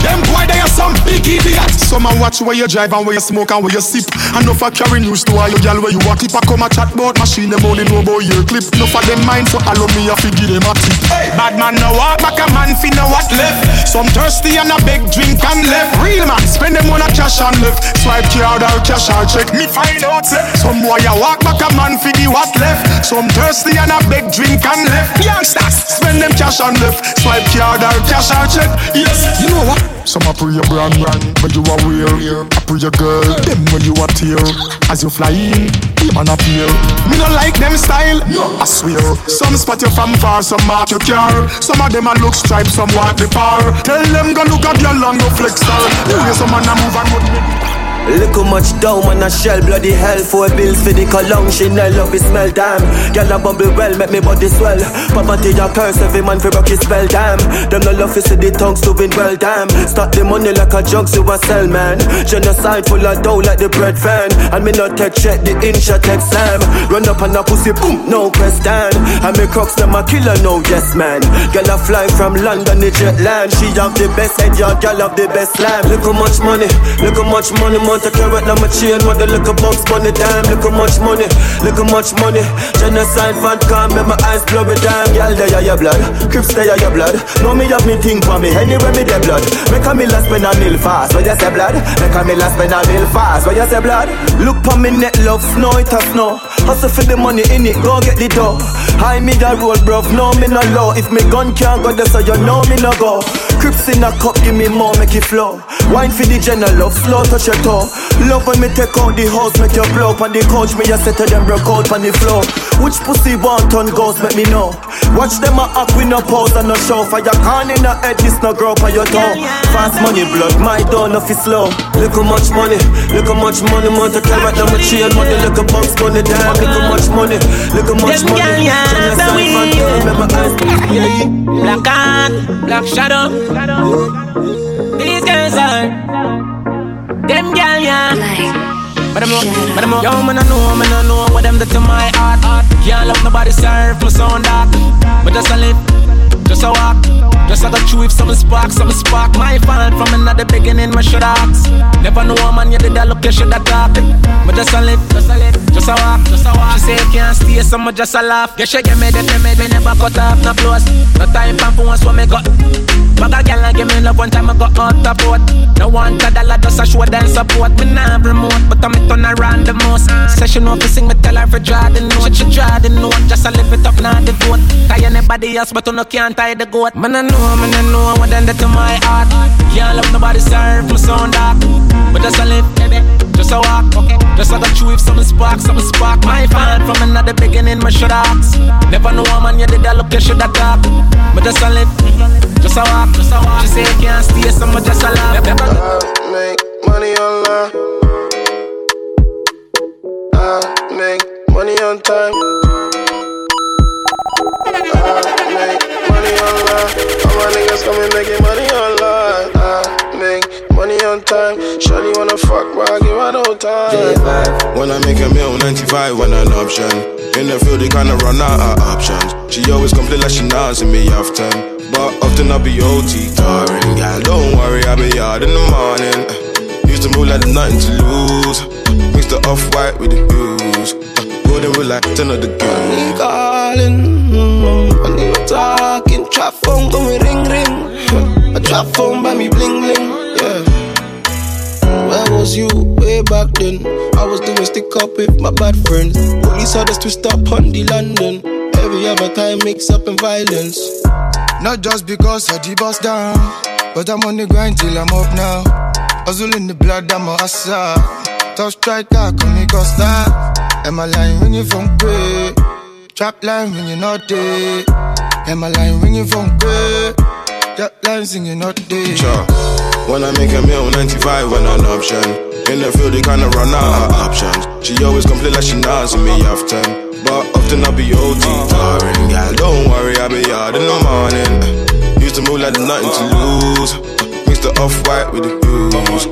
Them boy, they are some big idiots. Some a watch where you drive and where you smoke and where you sip. And no for carry news to all you gal where you walk. If I come a chat about machine, them only know about your clip. No for them mind, so allow me a figure them a tip. Hey. Bad man no walk back a man fi know what left. Some thirsty and a big drink and left. Real man spend them on a cash and left. Swipe card or cash or check. Me find out say some boy a walk back a man fi the what left. Some thirsty and a big drink and left. Youngsters spend them cash and left. Swipe card or cash or check. Yes, you know what? Some a pray your brand, brand, but you are wear. I pray your girl, them when you are tear. As you fly in, man appear. Me no like them style, I swear. Some spot you from far, some mark your car. Some of them a look stripe, some walk the par. Tell them go look at your long, no flex star. You hear some man a move and move Little much down man a shell bloody hell for bills for the cologne. Chanel love it smell damn. Girl a bubble well make me body swell. Poverty a curse every man for rock his spell damn. Them no love to see the tongues doing well damn. Start the money like a junk to a sell man. Genocide full of dough like the bread fan. And me not take check the inch I take slam Run up on a pussy boom no question. And me crocs them a killer no yes man. Girl a fly from London the jet land. She have the best head yeah girl have the best slam Look how much money look how much money money want a carrot, now my chain What the little bugs money, time look how much money Look how much money. Genocide fan come, make my eyes blurry, damn Girl, they are your blood, Crips, they are your blood. Know me have me think for me, anyway me their blood. Make a me last spend a mil fast, what you say blood? Make a me last spend a mil fast, what you say blood? Look for me net love, snow it a snow. Hustle for the money in it, go get the dough. High me the road, bruv, no me no low. If me gun can't go there, so you know me no go Crips in a cup, give me more, make it flow Wine for the general love, slow touch your toe Love when me take out the house, make you blow on the couch, me just set them broke out on the floor. Which pussy want on ghost, make me know. Watch them a act with no pose and no show. Fire can in the head, this no grow on your toe. Fast money, blood, my door, no fi slow. Look how much money, look how much money, want to carry them a chain, money, look how bucks money, damn, look how much money, look how much money. Black hand, black shadow. These girls are. Them gal, yeah. But I'm up, but I'm up. Yo, man, I know, man, I know what them do to my heart. Can't love nobody serve my sound dark. But just a live. Just a walk, just a go through if some spark, some spark. My fault from another beginning, my should ask. Never know a man, you did that look, you should have talked. But just a live, just a live, just a walk, just a walk. She say you can't stay, so me just a laugh. Get she give me the me, me never cut off, no close. No time for once when me got. Bag a and give me love one time I got out the boat. No one a dollar just a show them support. Me nah remote, but I'm turn around the most. Session off to sing, me tell her for draw the note. She draw the note, just a live it up, not the vote. Tie anybody else, but you no can't tie the goat. Man, I know, man, I know what done that to my heart. Can't love nobody serve my sound dark. But just a live, baby, just a walk. Just like a chew if something spark, something spark. My fan from another beginning, my should ask. Never know a man, you did that look, you should have talk. But just a live, just a walk, just a walk. She say you can't stay, so much just a laugh. I make money online. I make money on time. I make money online. All my niggas coming making money When I make a meal, 95 when an option. In the field, they kinda run out of options. She always complain like she not see me often. But often I be OT tiring. Yeah, don't worry, I be out in the morning. Used to move like there's nothing to lose. Mix the off white with the blues. Golden with like 10 of the girls. calling. Mm, when you talking, trap phone going ring ring. A trap phone by me bling bling. Yeah. Where was you way back then? I was doing stick up with my bad friends. Police had us twist up on the London. Every other time mix up in violence. Not just because I D-boss down, but I'm on the grind till I'm up now. Hustle in the blood, I'm a hustler. Tough striker, call me Costa. Am I lying when you from pay? Trap line when you're not there. Am I lying when you from pay? Trap line singing not there. Sure. When I make a meal, 95 when an option. In the field, they kinda run out of options. She always complain like she not see me often. But often I be OT tiring. Yeah, don't worry, I be out in the morning. Used to move like there's nothing to lose. Mix the off white with the blues.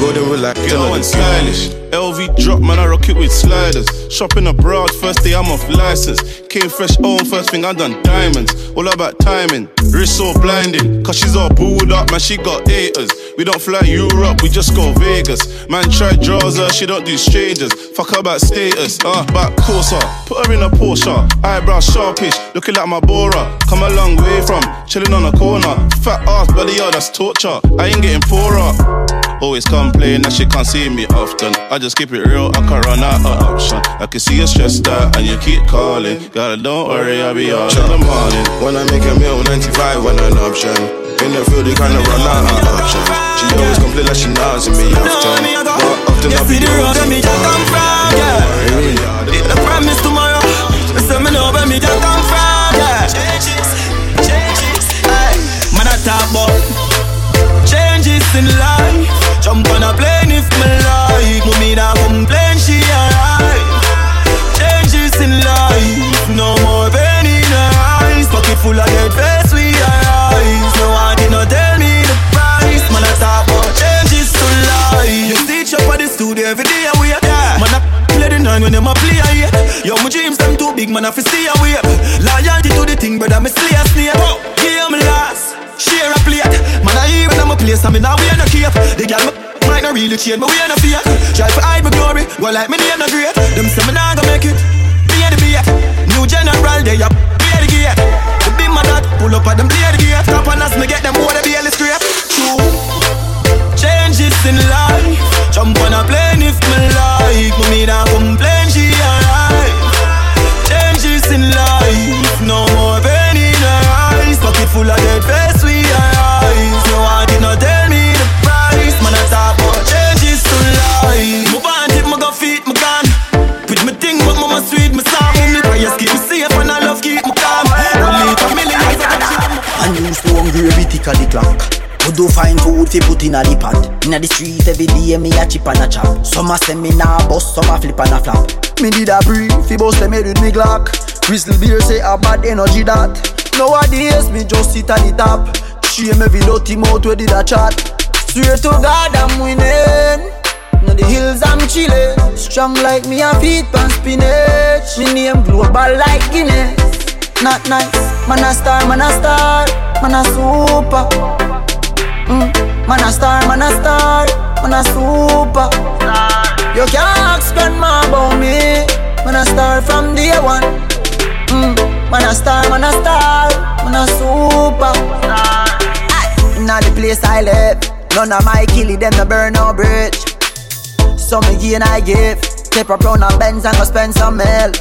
Golden with like You know I'm stylish. LV drop, man, I rock it with sliders. Shopping abroad, first day I'm off license. Came fresh home, first thing I done diamonds. All about timing, wrist so blinding. Cause she's all booed up, man, she got haters. We don't fly Europe, we just go Vegas. Man, try draws her, she don't do strangers. Fuck her about status, uh, back closer. Put her in a Porsche, eyebrows sharpish, looking like my Bora. Come a long way from chilling on a corner. Fat ass, bloody yeah, that's torture. I ain't getting poorer. Always complain that she can't see me often. I just keep it real, I can't run out of option. I can see you stressed out and you keep calling. Girl, don't worry, I'll be out in the morning. When I make a meal, 95 when an option. In the field, they kinda run out of options. She always complain like she not see me often. But often You see the road where me just come from, yeah. It the promise tomorrow. You say me know where me just come when them a play here. Yo, my dreams them too big, man, I fi stay away. Loyalty to the thing, brother, me slay a snake. Give me last, share a plate. Man, I hear when I'm a place, I mean, now we no cape. The girl me might not really change, but we ain't no fake. Try to hide my glory, go like me name no great. Them say me nah go make it. Be the beat. New general, they up, be the gate. The big man that pull up at them play the gate. Top on us, me get them more the barely straight. True. Changes in life. Jump on a plane if me like. Me nah complain, of the clock. We do find food fi put inna the pot. Inna the street every day me a chip and a chop. Some a nah bust, some a flip and a flap. Me did a brief fi bust them head with me Glock. Crystal beer say a bad energy that. Nowadays me just sit at the top. Shame every dirty mouth where did a chat. Swear to God I'm winning. Now the hills I'm chillin'. Strong like me a feet pan spinach. Me name global like Guinness. Not nice, man a star, man a star, man a super. Mm. Man a star, man a star, man a super. You can't ask grandma about me. Man a star from day one. Mm. Man a star, man a star, man a super. Inna the place I live, none of my killie them no burn no bridge. So Some again I give, take a crown and Benz and go spend some mil.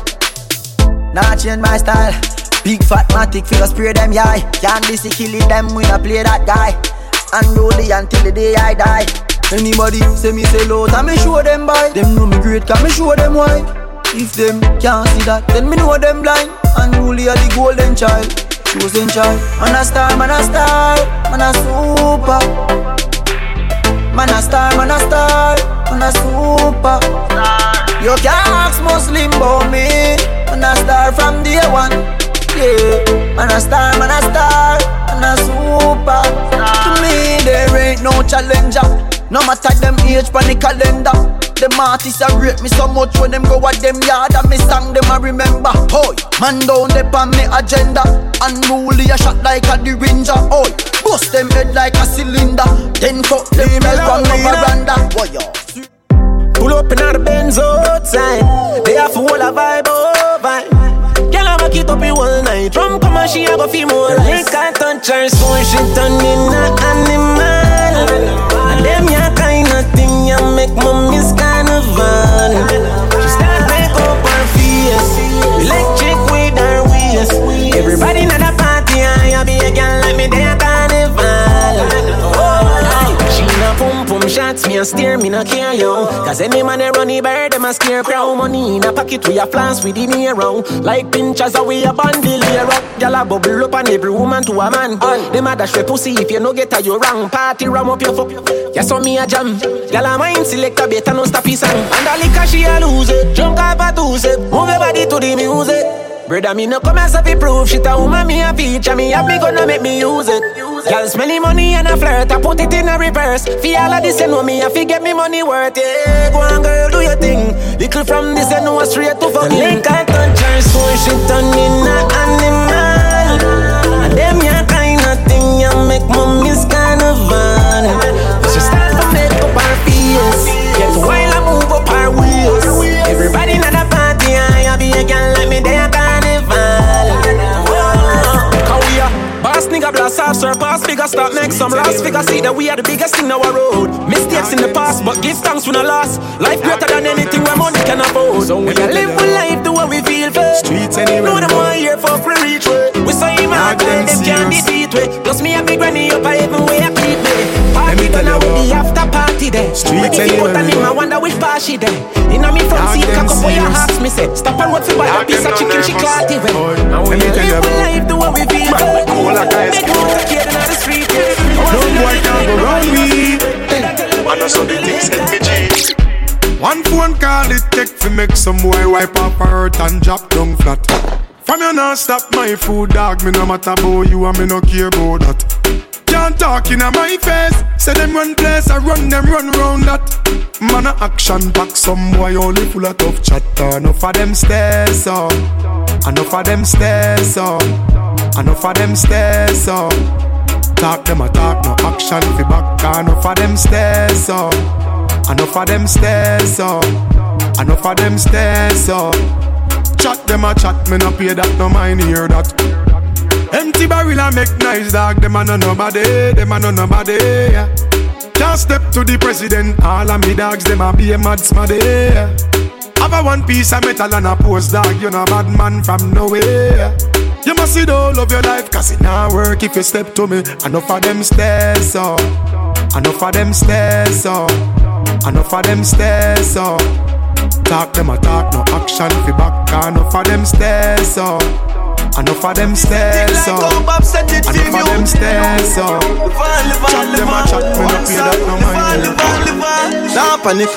Nah change my style. Big fat matic figure spray them yai. Can't be see kill it them when I play that guy. And Unruly until the day I die. Anybody say me say low, I me show them by. Them know me great, can me show them why. If them can't see that, then me know them blind. Unruly are the golden child, chosen child. Man a star, man a star, man a super. Man a star, man a star, man a super. You can't ask Muslim about me. Man a star from day one. Yeah, man a star, man a star, man a super. To me there ain't no challenger. No matter them age the calendar. Them artists a rate me so much when them go at them yard and me song them I remember. Hoy, man down there on me agenda. Unruly a shot like a the ranger. Hoy, bust them head like a cylinder. Then cut them bell from no veranda. Pull up in the Benz outside. They have full of vibe oh, over. Girl, I'ma keep up it all night. Drum come and she a go feel more like. I touch her so she turn in a animal. And them ya kind of thing ya make me miss carnival. She start make up her face, electric with her waist. Everybody in pum shots, me a steer, me no care yo. Cause any man they run the bird, them a scare crow. Money in a pocket, we a floss with the hero. Like pinchers, we a bundle here up. Gyal a bubble up on every woman to a man. On them a dash we pussy if you no get a you wrong. Party ram up your fuck. Yes, on me a jam. Gyal a mind select a better no stop his song. And a liquor she a lose it. Drunk off a two sip. Move your body to the music. Brother, me no come as a fi prove shit a woman me a feature me have me gonna make me use it. Girl smelly money and a flirt, I put it in a reverse. Fi all of this, you know me, I fi get me money worth. Yeah, go on, girl, do your thing. Little from this, you know straight to fucking. Link I touch her, so she turn in a animal. And them ya kind of thing, ya make me miss carnival. She start to make up her face, surpass figure, start make some last figure. See that we are the biggest thing in our road. Mistakes in the past, but give thanks for no lost. Life greater than anything where money can afford. So we a live with life the way we feel for. Streets anywhere. Know them one here for free reach. We say him hard, them can't defeat. Plus me a big granny up, I even way I keep me. Party done with the after party, there. Streets When if you anywhere put we him, I wonder which part she there. Inna me front Dog seat, them cock up where your serious. ask me say. Stop and road for buy a piece of chicken, she nervous. can't even. When let me you tell you live a life the way we feel Man, we cool like ice Make cream. you take in the street. No boy can go round me. Man, I saw the things hit me G. One phone call it take fi make some boy wipe up her hurt and drop down flat. From you not stop my food dog, me no matter about you and me no care about that. Can't talk in my face, say them run place, I run them run round that. Man a action back, some boy only full of tough chatter. Enough of them stairs up, enough of them stairs up, enough of them stairs up. Talk them a talk, no action fi back, enough of them stairs up. Enough of them stairs up. Enough of them stairs up. Chat them a chat, me no pay that, no mind hear that. Empty barrel and make nice dog, them a no nobody, them a no nobody. Yeah. Can't step to the president, all of me dogs, them a be a mad smaddy. Have a one piece of metal and a post dog, you no bad man from nowhere. You must see the whole of your life, cause it not work if you step to me. Enough of them stairs up. Enough of them stairs up. Enough of them stairs up. Talk them a talk, no action fi back. Enough of them stairs up. Enough of them stairs up. Enough of them stairs up. Chat them a chat, me no pay that no mind. Nah panic,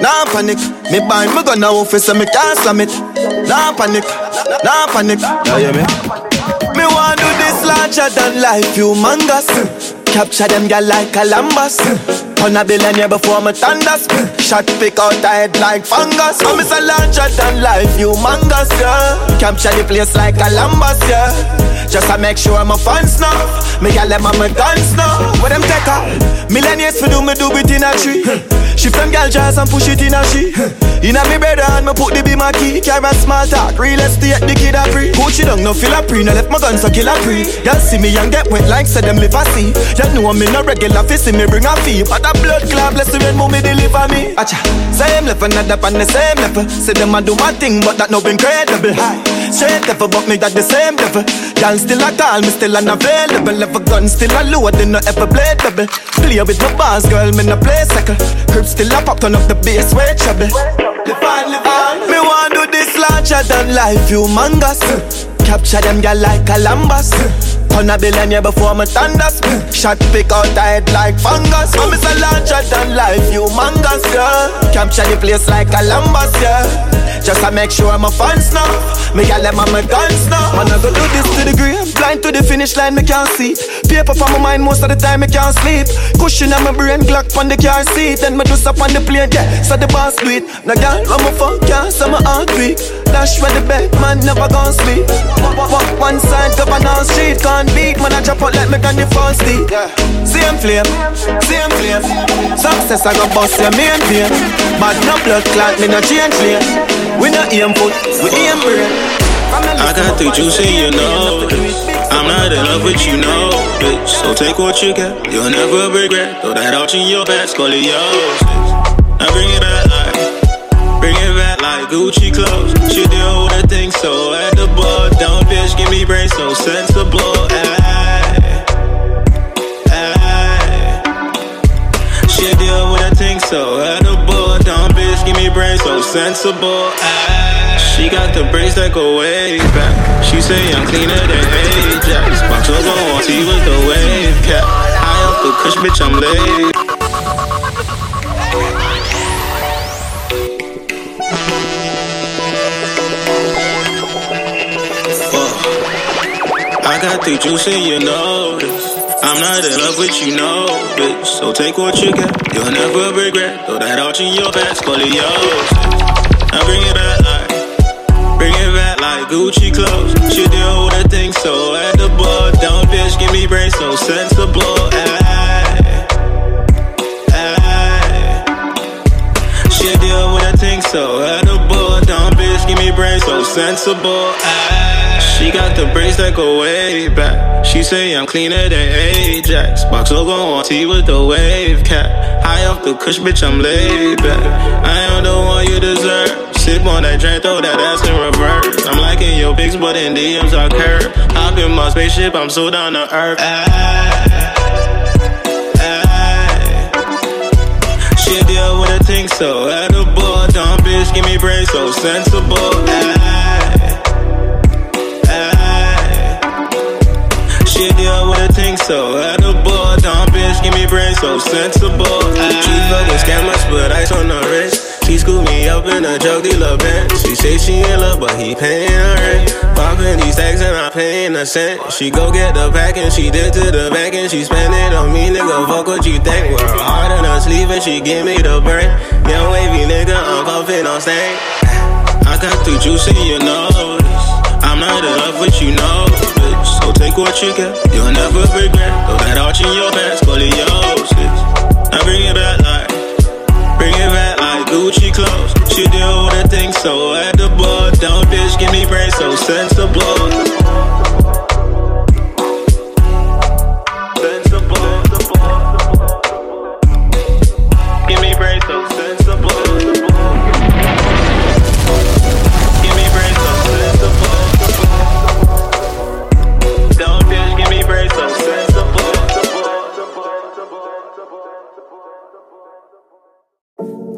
nah panic. Me buy me gun now office so me can't slam it. Nah panic, nah panic. Yeah, yeah, me. Me want do this larger than life, humongous. Capture them girl like Columbus. On a billionaire before me thunders. Shot pick out the head like fungus. I'm a larger than life, humongous, yeah. Capture the place like Columbus, yeah. Just to make sure my fans know. Me gal them my guns now. Where them take her? Millennials for do me do it in a tree. Shift them gal jazz and push it in a she. In a me brother and me put the be my key. Carry small talk, real estate the kid a free. Coach it down, no feel a pre. No left my guns so kill a pre. Y'all see me and get wet like say them live a see. Y'all know me no regular fi see me bring a fee. But a blood clot bless the rain me deliver me. Acha, same level, not up on the same level. Say them a do my thing, but that no incredible. High, straight level, but me that the same level. Y'all still a call me, still unavailable. Level gun still a load, they no ever blade double. Play with my bars, girl, me no play second. Crib still a pop, turn up the bass, way trouble. Live on, live on. Me want do this larger than life, humongous. Capture them girl like Columbus. On a billionaire before me thunders. Shot pick out the head like fungus. I'm a larger than life, humongous, yeah. Capture the place like Columbus, yeah. Just to make sure my fans know. Me gal on my guns now. Man, I go do this to the grave. Blind to the finish line, me can't see. Paper for my mind most of the time, me can't sleep. Cushion on my brain, Glock on the car seat. Then me do up on the plane, yeah. So the boss do it. Now, gal, I'm a fuck, yeah, so my heart weak. Dash where the bed, man, never gon' sleep. One side, governor street, can't beat. Man, I drop out like me gun the false deep. Same flame, same flame. Success, I go bust your main vein. But no blood clot, me no change lane. We no aim foot, we aim brain. I got the juice and you know this. I'm not in love with you, know bitch. So take what you get, you'll never regret. Throw that out in your bed, scoliosis. Now bring it back like, bring it back like Gucci clothes. She deal with a thing so edible. Don't bitch, give me brain so sensible. Sensible. Ay. She got the braids that go way back. She say I'm cleaner than Ajax. Box over on T with the wave cap. High up the kush, bitch, I'm laid. I got the juice and you know. I'm not in love with you, no, bitch. So take what you get, you'll never regret. Throw that out in your bag, scoliosis. Now bring it back like, bring it back like Gucci clothes. She deal with a thing so edible. Don't bitch, give me brain so sensible. Ay, ay. She deal with a thing so edible. Don't bitch, give me brain so sensible. She got the braids that go way back. She say I'm cleaner than Ajax. Box logo on T with the wave cap. High off the kush, bitch, I'm laid back. I am the one you deserve. Sip on that drink, throw that ass in reverse. I'm liking your pics, but in DMs I curve. Hop in my spaceship, I'm so down to earth. Ay, ay. She things so edible. Dumb bitch, give me brain so sensible. Ay, ay. She deal with a thing so edible. Dumb bitch, give me brain so sensible. Ay. She fucking scammers, but ice on the wrist. She scoop me up in a drug dealer bench. She say she in love, but he paying her rent. Popping these stacks and I paying a cent. She go get the pack and she did to the bank and she spend it on me, nigga. Fuck what you think. Wear her heart in her sleeve and she give me the brain. Young wavy nigga, I'm puffing on stank. I got the juice and you know this. I'm not in love with you, know bitch. So take what you get, you'll never regret. Throw that arch in your pants, scoliosis. I bring it back Gucci clothes. She do what I think so. At the bar, don't bitch, give me brains so sensible.